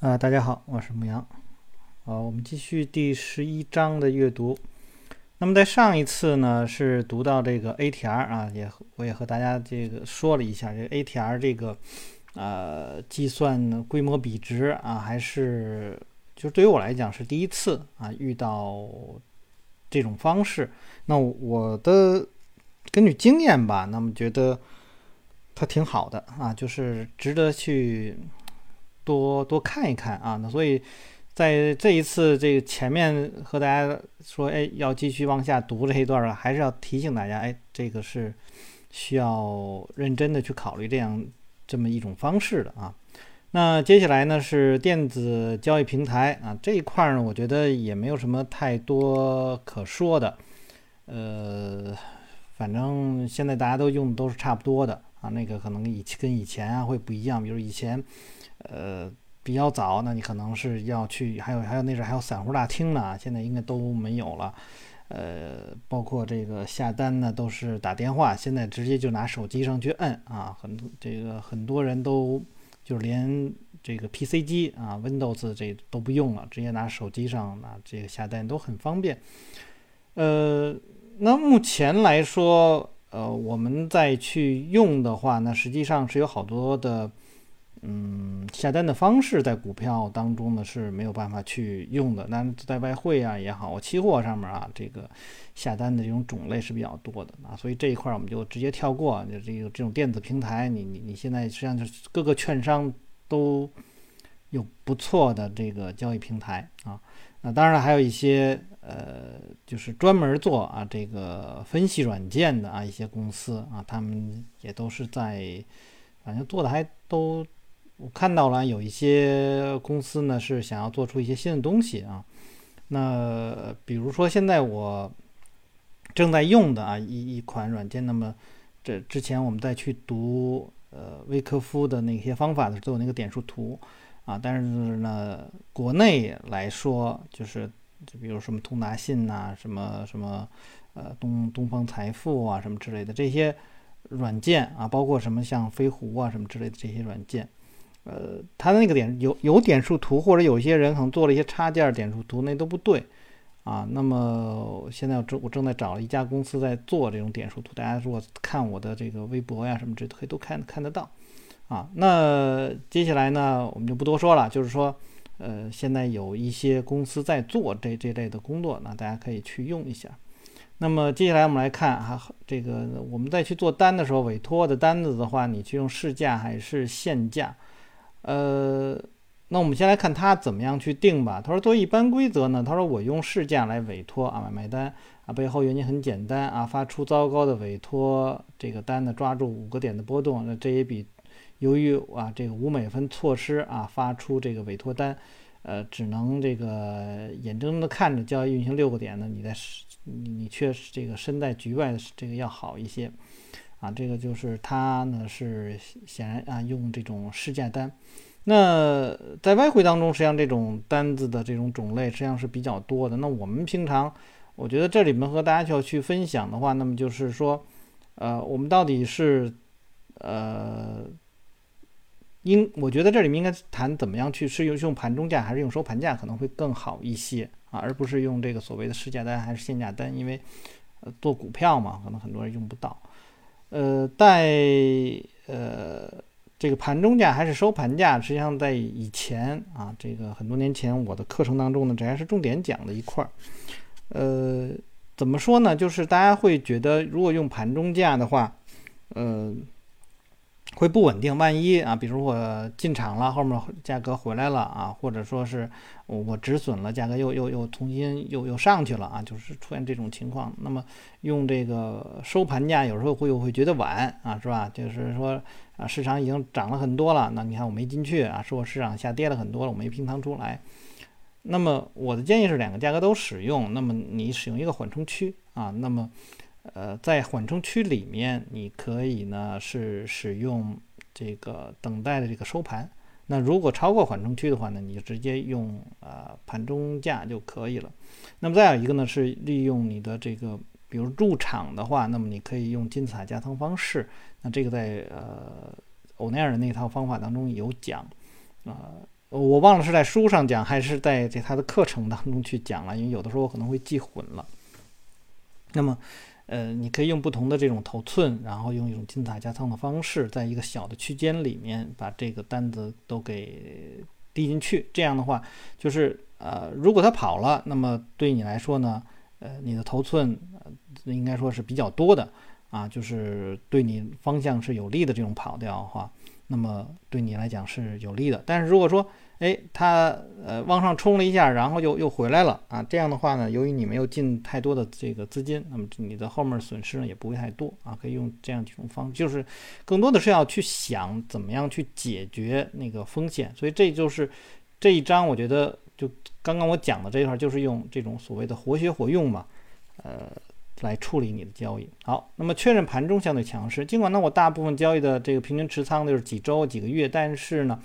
啊，大家好，我是牧羊。好，我们继续第十一章的阅读。那么在上一次呢，是读到这个 ATR 啊，也我也和大家这个说了一下，这 ATR 这个呃计算规模比值啊，还是就对于我来讲是第一次啊遇到这种方式。那我的根据经验吧，那么觉得它挺好的啊，就是值得去多多看一看啊。那所以。在这一次这个前面和大家说，哎，要继续往下读这一段了，还是要提醒大家，哎，这个是需要认真的去考虑这样这么一种方式的啊。那接下来呢是电子交易平台啊这一块呢，我觉得也没有什么太多可说的，呃，反正现在大家都用的都是差不多的啊。那个可能以跟以前啊会不一样，比如以前，呃。比较早，那你可能是要去，还有还有那阵还有散户大厅呢，现在应该都没有了。呃，包括这个下单呢，都是打电话，现在直接就拿手机上去摁啊，很这个很多人都就是连这个 PC 机啊，Windows 这都不用了，直接拿手机上拿这个下单都很方便。呃，那目前来说，呃，我们再去用的话，那实际上是有好多的。嗯，下单的方式在股票当中呢是没有办法去用的。那在外汇啊也好，期货上面啊，这个下单的这种种类是比较多的啊，所以这一块我们就直接跳过。就这个这种电子平台，你你你现在实际上就是各个券商都有不错的这个交易平台啊。那当然，还有一些呃，就是专门做啊这个分析软件的啊一些公司啊，他们也都是在，反正做的还都。我看到了有一些公司呢是想要做出一些新的东西啊，那比如说现在我正在用的啊一一款软件，那么这之前我们再去读呃威科夫的那些方法的时候，那个点数图啊，但是呢国内来说就是就比如什么通达信呐，什么什么呃东东方财富啊什么之类的这些软件啊，包括什么像飞狐啊什么之类的这些软件。呃，它的那个点有有点数图，或者有些人可能做了一些插件点数图，那都不对啊。那么现在我正我正在找一家公司在做这种点数图，大家如果看我的这个微博呀什么这可以都看看得到啊。那接下来呢，我们就不多说了，就是说，呃，现在有一些公司在做这这类的工作，那大家可以去用一下。那么接下来我们来看啊，这个我们再去做单的时候，委托的单子的话，你去用市价还是现价？呃，那我们先来看他怎么样去定吧。他说，作为一般规则呢，他说我用市价来委托啊买卖单啊，背后原因很简单啊，发出糟糕的委托这个单呢，抓住五个点的波动，那这也比由于啊这个五美分措施啊发出这个委托单，呃，只能这个眼睁睁的看着交易运行六个点呢，你在你你却这个身在局外的这个要好一些。啊，这个就是它呢，是显然啊，用这种市价单。那在外汇当中，实际上这种单子的这种种类实际上是比较多的。那我们平常，我觉得这里面和大家就要去分享的话，那么就是说，呃，我们到底是呃，应我觉得这里面应该谈怎么样去是用用盘中价还是用收盘价可能会更好一些啊，而不是用这个所谓的市价单还是限价单，因为呃做股票嘛，可能很多人用不到。呃，在呃这个盘中价还是收盘价，实际上在以前啊，这个很多年前我的课程当中呢，这还是重点讲的一块儿。呃，怎么说呢？就是大家会觉得，如果用盘中价的话，呃。会不稳定，万一啊，比如我进场了，后面价格回来了啊，或者说是我止损了，价格又又又重新又又上去了啊，就是出现这种情况。那么用这个收盘价，有时候会会觉得晚啊，是吧？就是说啊，市场已经涨了很多了，那你看我没进去啊，说市场下跌了很多了，我没平仓出来。那么我的建议是两个价格都使用，那么你使用一个缓冲区啊，那么。呃，在缓冲区里面，你可以呢是使用这个等待的这个收盘。那如果超过缓冲区的话呢，你就直接用呃盘中价就可以了。那么再有一个呢是利用你的这个，比如入场的话，那么你可以用金字塔加仓方式。那这个在呃欧奈尔的那套方法当中有讲，呃，我忘了是在书上讲还是在这他的课程当中去讲了，因为有的时候我可能会记混了。那么，呃，你可以用不同的这种头寸，然后用一种金字塔加仓的方式，在一个小的区间里面把这个单子都给递进去。这样的话，就是呃，如果它跑了，那么对你来说呢，呃，你的头寸应该说是比较多的啊，就是对你方向是有利的这种跑掉的话。那么对你来讲是有利的，但是如果说，哎，它呃往上冲了一下，然后又又回来了啊，这样的话呢，由于你没有进太多的这个资金，那么你的后面损失呢也不会太多啊，可以用这样几种方，就是更多的是要去想怎么样去解决那个风险，所以这就是这一章我觉得就刚刚我讲的这一块，就是用这种所谓的活学活用嘛，呃。来处理你的交易。好，那么确认盘中相对强势。尽管呢，我大部分交易的这个平均持仓就是几周、几个月，但是呢，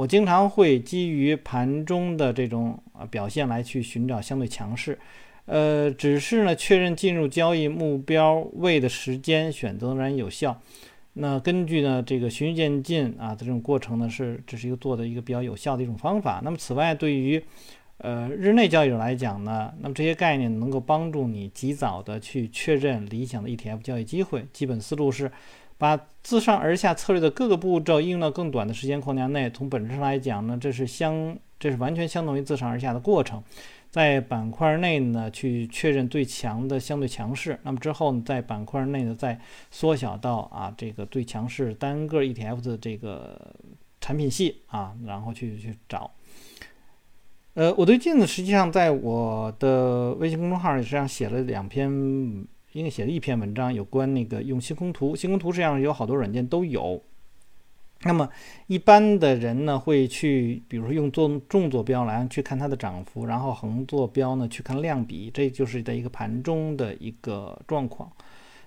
我经常会基于盘中的这种表现来去寻找相对强势。呃，只是呢，确认进入交易目标位的时间选择仍然有效。那根据呢这个循序渐进啊的这种过程呢，是这是一个做的一个比较有效的一种方法。那么此外，对于呃，日内交易者来讲呢，那么这些概念能够帮助你及早的去确认理想的 ETF 交易机会。基本思路是，把自上而下策略的各个步骤应用到更短的时间框架内。从本质上来讲呢，这是相，这是完全相当于自上而下的过程。在板块内呢，去确认最强的相对强势。那么之后呢，在板块内呢，再缩小到啊这个最强势单个 ETF 的这个产品系啊，然后去去找。呃，我对镜子实际上在我的微信公众号里实际上写了两篇，应该写了一篇文章，有关那个用星空图。星空图实际上有好多软件都有。那么一般的人呢，会去，比如说用纵纵坐标来去看它的涨幅，然后横坐标呢去看量比，这就是在一个盘中的一个状况。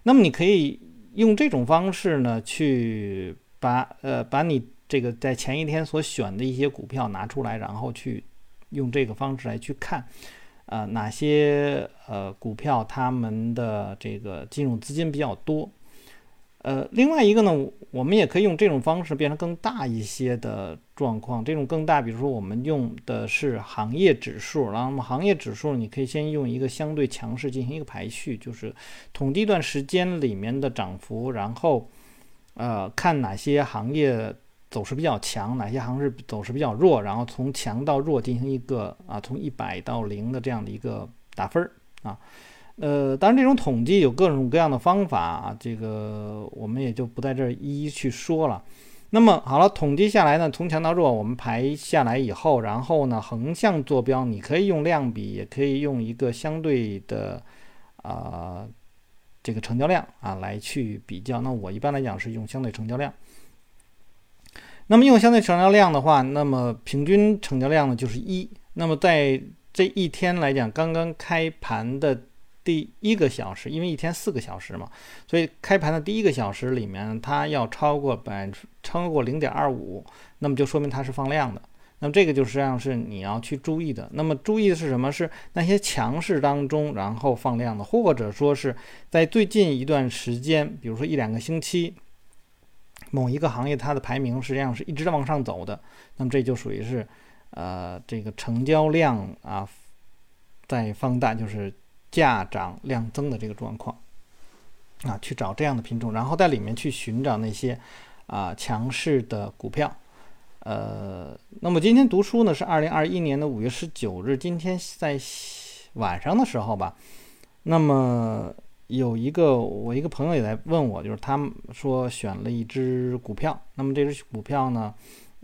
那么你可以用这种方式呢，去把呃把你这个在前一天所选的一些股票拿出来，然后去。用这个方式来去看，呃，哪些呃股票他们的这个金融资金比较多，呃，另外一个呢，我们也可以用这种方式变成更大一些的状况。这种更大，比如说我们用的是行业指数，然后行业指数你可以先用一个相对强势进行一个排序，就是统计一段时间里面的涨幅，然后呃看哪些行业。走势比较强，哪些行是走势比较弱？然后从强到弱进行一个啊，从一百到零的这样的一个打分儿啊。呃，当然这种统计有各种各样的方法，这个我们也就不在这儿一一去说了。那么好了，统计下来呢，从强到弱我们排下来以后，然后呢横向坐标，你可以用量比，也可以用一个相对的啊这个成交量啊来去比较。那我一般来讲是用相对成交量。那么用相对成交量的话，那么平均成交量呢就是一。那么在这一天来讲，刚刚开盘的第一个小时，因为一天四个小时嘛，所以开盘的第一个小时里面，它要超过百超过零点二五，那么就说明它是放量的。那么这个就实际上是你要去注意的。那么注意的是什么？是那些强势当中然后放量的，或者说是在最近一段时间，比如说一两个星期。某一个行业它的排名实际上是一直在往上走的，那么这就属于是，呃，这个成交量啊在放大，就是价涨量增的这个状况，啊，去找这样的品种，然后在里面去寻找那些啊强势的股票，呃，那么今天读书呢是二零二一年的五月十九日，今天在晚上的时候吧，那么。有一个我一个朋友也在问我，就是他们说选了一只股票，那么这只股票呢，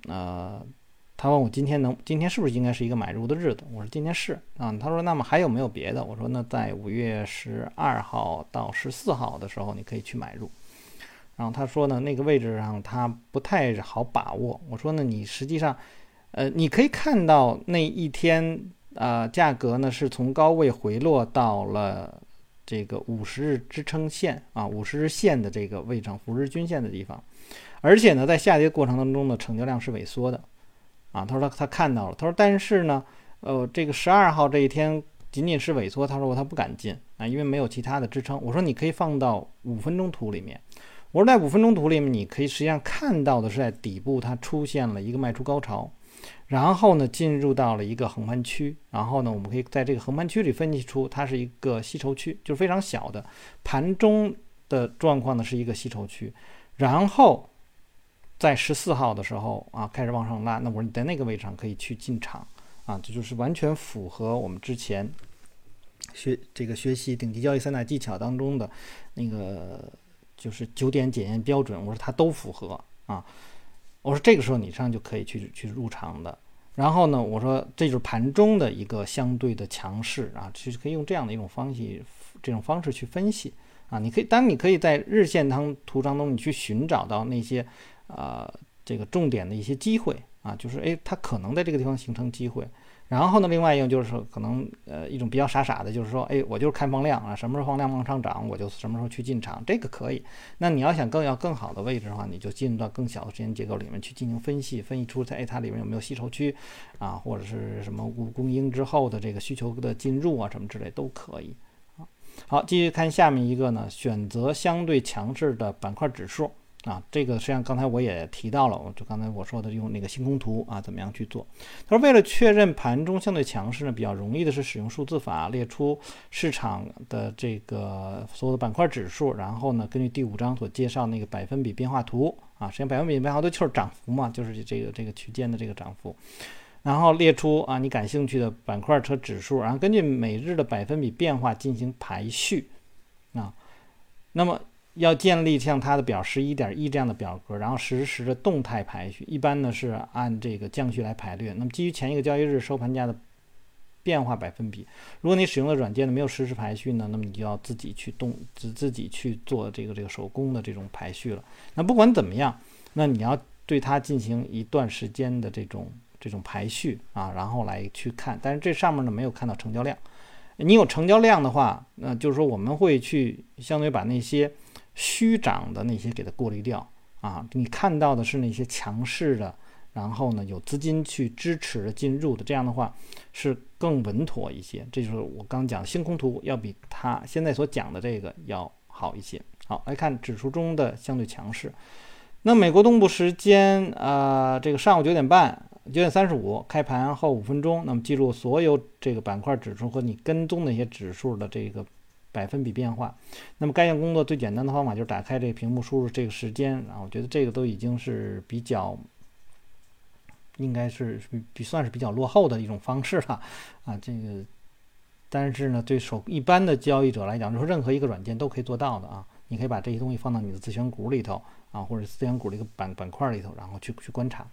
呃，他问我今天能今天是不是应该是一个买入的日子？我说今天是啊。他说那么还有没有别的？我说那在五月十二号到十四号的时候你可以去买入。然后他说呢那个位置上他不太好把握。我说呢你实际上，呃，你可以看到那一天啊价格呢是从高位回落到了。这个五十日支撑线啊，五十日线的这个位置，五日均线的地方，而且呢，在下跌过程当中呢，成交量是萎缩的，啊，他说他他看到了，他说但是呢，呃，这个十二号这一天仅仅是萎缩，他说他不敢进啊，因为没有其他的支撑。我说你可以放到五分钟图里面，我说在五分钟图里面，你可以实际上看到的是在底部它出现了一个卖出高潮，然后呢进入到了一个横盘区，然后呢我们可以在这个横盘区里分析出它是一个吸筹区，就是非常小的盘中的状况呢是一个吸筹区，然后在十四号的时候啊开始往上拉，那我说你在那个位置上可以去进场啊，这就是完全符合我们之前学这个学习顶级交易三大技巧当中的那个就是九点检验标准，我说它都符合啊。我说这个时候你上就可以去去入场的，然后呢，我说这就是盘中的一个相对的强势啊，其实可以用这样的一种方式，这种方式去分析啊。你可以，当你可以在日线当图当中，你去寻找到那些呃这个重点的一些机会啊，就是诶，它可能在这个地方形成机会。然后呢，另外一种就是说，可能呃一种比较傻傻的，就是说，哎，我就是看放量啊，什么时候放量往上涨，我就什么时候去进场，这个可以。那你要想更要更好的位置的话，你就进入到更小的时间结构里面去进行分析，分析出在哎它里面有没有吸筹区啊，或者是什么五公鹰之后的这个需求的进入啊，什么之类都可以。好，继续看下面一个呢，选择相对强势的板块指数。啊，这个实际上刚才我也提到了，我就刚才我说的用那个星空图啊，怎么样去做？他说，为了确认盘中相对强势呢，比较容易的是使用数字法列出市场的这个所有的板块指数，然后呢，根据第五章所介绍那个百分比变化图啊，实际上百分比变化图就是涨幅嘛，就是这个这个区间的这个涨幅，然后列出啊你感兴趣的板块和指数，然后根据每日的百分比变化进行排序啊，那么。要建立像它的表十一点一这样的表格，然后实时的动态排序，一般呢是按这个降序来排列。那么基于前一个交易日收盘价的变化百分比，如果你使用的软件呢没有实时排序呢，那么你就要自己去动自自己去做这个这个手工的这种排序了。那不管怎么样，那你要对它进行一段时间的这种这种排序啊，然后来去看。但是这上面呢没有看到成交量，你有成交量的话，那就是说我们会去相当于把那些。虚涨的那些给它过滤掉啊，你看到的是那些强势的，然后呢有资金去支持的进入的，这样的话是更稳妥一些。这就是我刚讲的星空图要比它现在所讲的这个要好一些。好，来看指数中的相对强势。那美国东部时间啊，这个上午九点半，九点三十五开盘后五分钟，那么记录所有这个板块指数和你跟踪那些指数的这个。百分比变化，那么该项工作最简单的方法就是打开这个屏幕，输入这个时间，然后我觉得这个都已经是比较，应该是比算是比较落后的一种方式了啊。这个，但是呢，对手一般的交易者来讲，就是任何一个软件都可以做到的啊。你可以把这些东西放到你的自选股里头啊，或者自选股的一个板板块里头，然后去去观察。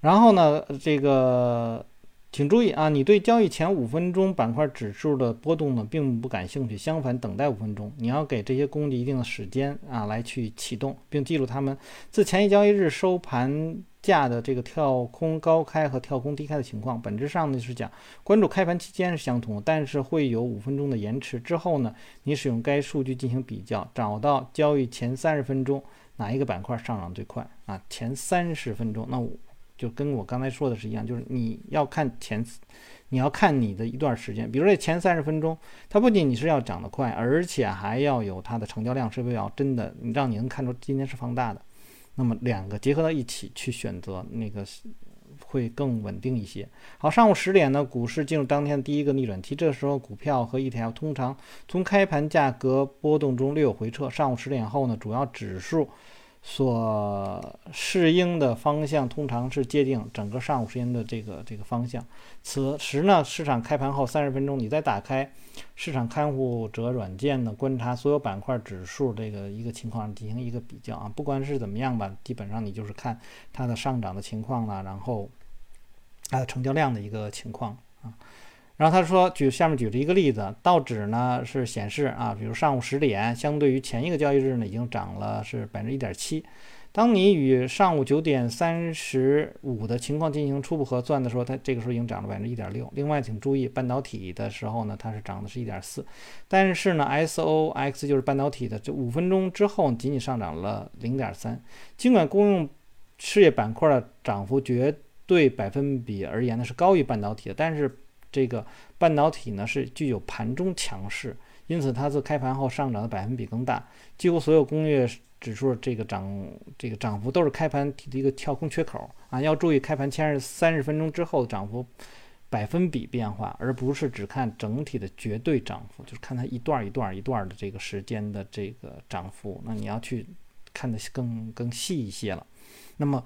然后呢，这个。请注意啊，你对交易前五分钟板块指数的波动呢，并不感兴趣。相反，等待五分钟，你要给这些工具一定的时间啊，来去启动，并记录它们自前一交易日收盘价的这个跳空高开和跳空低开的情况。本质上呢，是讲关注开盘期间是相同，但是会有五分钟的延迟。之后呢，你使用该数据进行比较，找到交易前三十分钟哪一个板块上涨最快啊？前三十分钟，那我。就跟我刚才说的是一样，就是你要看前，你要看你的一段时间，比如说前三十分钟，它不仅你是要涨得快，而且还要有它的成交量是不是要真的，让你能看出今天是放大的，那么两个结合到一起去选择那个会更稳定一些。好，上午十点呢，股市进入当天的第一个逆转期，这时候股票和 ETF 通常从开盘价格波动中略有回撤。上午十点后呢，主要指数。所适应的方向通常是界定整个上午时间的这个这个方向。此时呢，市场开盘后三十分钟，你再打开市场看护者软件呢，观察所有板块指数这个一个情况进行一个比较啊。不管是怎么样吧，基本上你就是看它的上涨的情况了，然后它的成交量的一个情况啊。然后他说，举下面举了一个例子，道指呢是显示啊，比如上午十点，相对于前一个交易日呢，已经涨了是百分之一点七。当你与上午九点三十五的情况进行初步核算的时候，它这个时候已经涨了百分之一点六。另外，请注意半导体的时候呢，它是涨的是一点四，但是呢，SOX 就是半导体的，这五分钟之后仅仅上涨了零点三。尽管公用事业板块的涨幅绝对百分比而言呢是高于半导体的，但是这个半导体呢是具有盘中强势，因此它自开盘后上涨的百分比更大。几乎所有工业指数这个涨这个涨幅都是开盘的一个跳空缺口啊，要注意开盘前三十分钟之后的涨幅百分比变化，而不是只看整体的绝对涨幅，就是看它一段一段一段的这个时间的这个涨幅。那你要去看的更更细一些了。那么，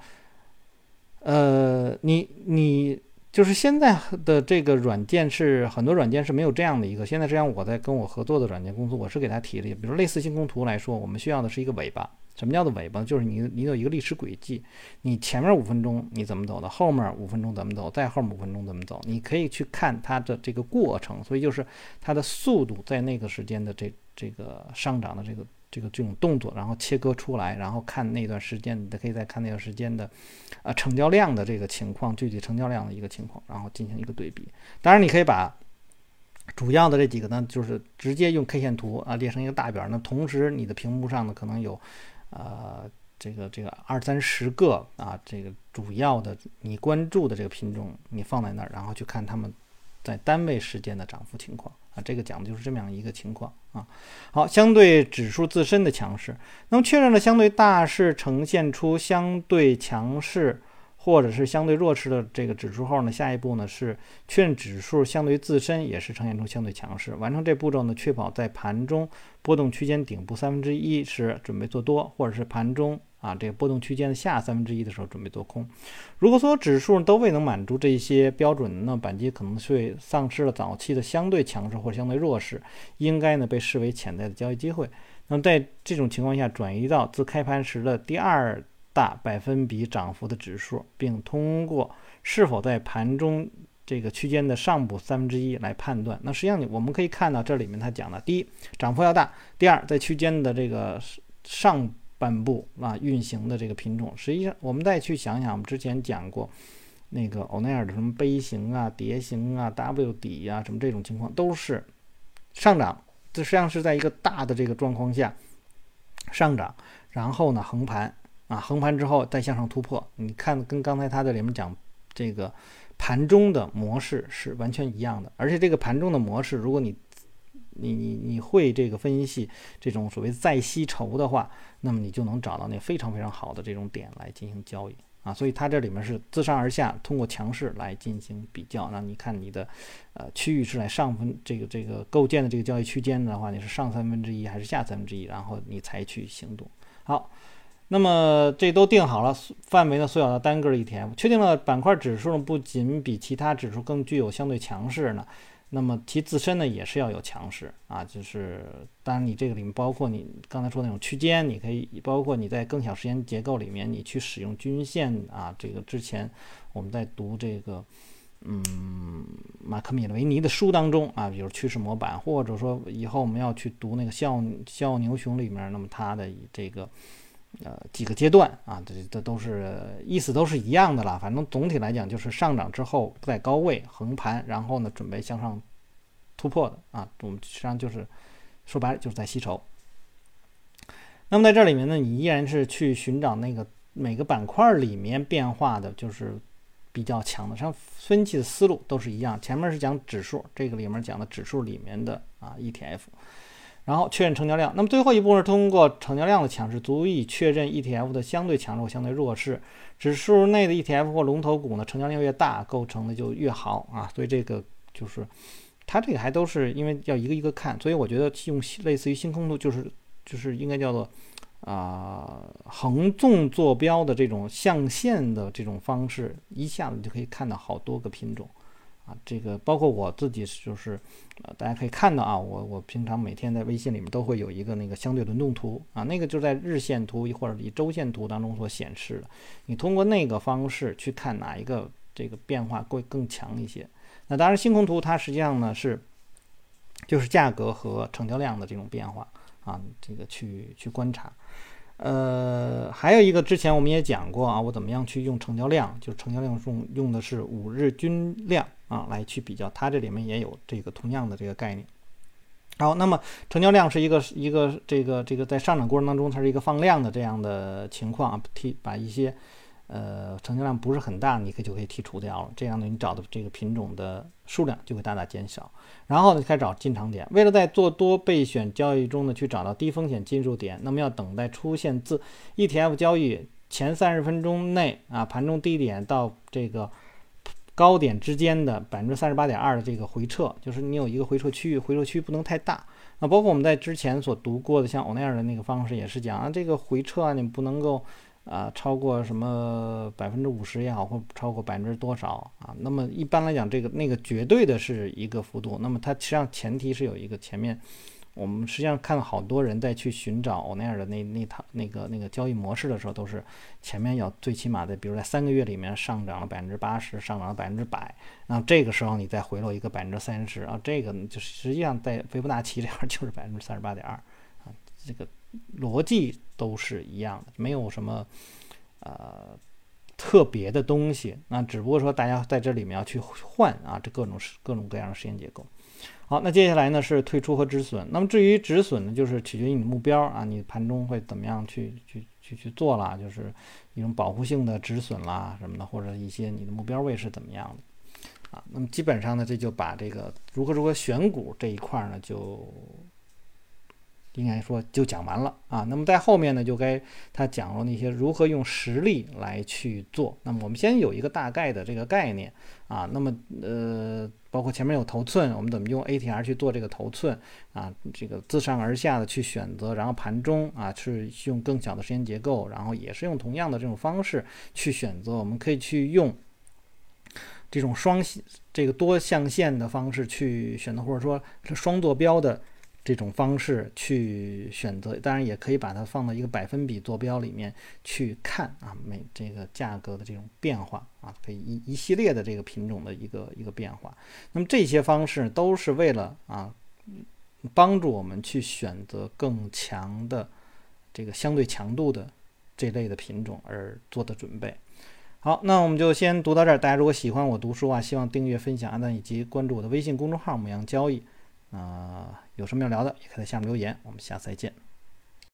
呃，你你。就是现在的这个软件是很多软件是没有这样的一个。现在这样，我在跟我合作的软件公司，我是给他提了，比如类似星空图来说，我们需要的是一个尾巴。什么叫做尾巴？就是你你有一个历史轨迹，你前面五分钟你怎么走的，后面五分钟怎么走，再后面五分钟怎么走，你可以去看它的这个过程。所以就是它的速度在那个时间的这这个上涨的这个。这个这种动作，然后切割出来，然后看那段时间，你可以再看那段时间的，啊，成交量的这个情况，具体成交量的一个情况，然后进行一个对比。当然，你可以把主要的这几个呢，就是直接用 K 线图啊列成一个大表。那同时，你的屏幕上呢，可能有，呃，这个这个二三十个啊，这个主要的你关注的这个品种，你放在那儿，然后去看他们在单位时间的涨幅情况啊。这个讲的就是这么样一个情况啊。好，相对指数自身的强势，那么确认了相对大势呈现出相对强势或者是相对弱势的这个指数后呢，下一步呢是确认指数相对于自身也是呈现出相对强势。完成这步骤呢，确保在盘中波动区间顶部三分之一时准备做多，或者是盘中。啊，这个波动区间的下三分之一的时候准备做空。如果所有指数都未能满足这些标准，那板机可能会丧失了早期的相对强势或者相对弱势，应该呢被视为潜在的交易机会。那么在这种情况下，转移到自开盘时的第二大百分比涨幅的指数，并通过是否在盘中这个区间的上部三分之一来判断。那实际上我们可以看到这里面它讲的，第一，涨幅要大；第二，在区间的这个上。半部啊运行的这个品种，实际上我们再去想想，我们之前讲过那个欧奈尔的什么杯形啊、碟形啊、W 底啊，什么这种情况都是上涨，这实际上是在一个大的这个状况下上涨，然后呢横盘啊，横盘之后再向上突破。你看，跟刚才他在里面讲这个盘中的模式是完全一样的，而且这个盘中的模式，如果你你你你会这个分析这种所谓再吸筹的话，那么你就能找到那非常非常好的这种点来进行交易啊。所以它这里面是自上而下通过强势来进行比较。那你看你的呃区域是在上分这个这个构建的这个交易区间的话，你是上三分之一还是下三分之一，然后你才去行动。好，那么这都定好了，范围呢缩小到单个 ETF，确定了板块指数呢不仅比其他指数更具有相对强势呢。那么其自身呢也是要有强势啊，就是当然你这个里面包括你刚才说那种区间，你可以包括你在更小时间结构里面你去使用均线啊，这个之前我们在读这个嗯马克米勒维尼的书当中啊，比如趋势模板，或者说以后我们要去读那个笑笑牛熊里面，那么它的这个。呃，几个阶段啊，这这都是意思都是一样的了。反正总体来讲，就是上涨之后在高位横盘，然后呢准备向上突破的啊。我们实际上就是说白了就是在吸筹。那么在这里面呢，你依然是去寻找那个每个板块里面变化的，就是比较强的。像分析的思路都是一样，前面是讲指数，这个里面讲的指数里面的啊 ETF。然后确认成交量，那么最后一步是通过成交量的强势，足以确认 ETF 的相对强弱、相对弱势。指数内的 ETF 或龙头股呢，成交量越大，构成的就越好啊。所以这个就是，它这个还都是因为要一个一个看，所以我觉得用类似于星空图，就是就是应该叫做啊横纵坐标的这种象限的这种方式，一下子就可以看到好多个品种。啊，这个包括我自己就是，呃，大家可以看到啊，我我平常每天在微信里面都会有一个那个相对轮动图啊，那个就在日线图或者以周线图当中所显示的。你通过那个方式去看哪一个这个变化会更强一些。那当然，星空图它实际上呢是，就是价格和成交量的这种变化啊，这个去去观察。呃，还有一个之前我们也讲过啊，我怎么样去用成交量，就是成交量用用的是五日均量。啊，来去比较，它这里面也有这个同样的这个概念。好，那么成交量是一个一个这个这个在上涨过程当中，它是一个放量的这样的情况啊，提把一些呃，成交量不是很大，你可就可以剔除掉了。这样呢，你找的这个品种的数量就会大大减少。然后呢，开始找进场点。为了在做多备选交易中呢，去找到低风险进入点，那么要等待出现自 ETF 交易前三十分钟内啊，盘中低点到这个高点之间的百分之三十八点二的这个回撤，就是你有一个回撤区域，回撤区不能太大。那包括我们在之前所读过的，像欧奈尔的那个方式也是讲啊，这个回撤啊，你不能够。啊，超过什么百分之五十也好，或超过百分之多少啊？那么一般来讲，这个那个绝对的是一个幅度。那么它实际上前提是有一个前面，我们实际上看到好多人在去寻找欧奈尔的那那套那个那个交易模式的时候，都是前面要最起码的，比如在三个月里面上涨了百分之八十，上涨了百分之百，那这个时候你再回落一个百分之三十啊，这个就实际上在斐波那契这块就是百分之三十八点二啊，这个。逻辑都是一样的，没有什么呃特别的东西。那只不过说大家在这里面要去换啊，这各种各种各样的时间结构。好，那接下来呢是退出和止损。那么至于止损呢，就是取决于你的目标啊，你盘中会怎么样去去去去做啦，就是一种保护性的止损啦什么的，或者一些你的目标位是怎么样的啊。那么基本上呢，这就把这个如何如何选股这一块呢就。应该说就讲完了啊，那么在后面呢，就该他讲了那些如何用实力来去做。那么我们先有一个大概的这个概念啊，那么呃，包括前面有头寸，我们怎么用 ATR 去做这个头寸啊？这个自上而下的去选择，然后盘中啊是用更小的时间结构，然后也是用同样的这种方式去选择。我们可以去用这种双这个多象限的方式去选择，或者说双坐标的。这种方式去选择，当然也可以把它放到一个百分比坐标里面去看啊，每这个价格的这种变化啊，可以一一系列的这个品种的一个一个变化。那么这些方式都是为了啊，帮助我们去选择更强的这个相对强度的这类的品种而做的准备。好，那我们就先读到这儿。大家如果喜欢我读书啊，希望订阅、分享、按赞以及关注我的微信公众号“牧羊交易”。啊，有什么要聊的，也可以在下面留言。我们下次再见。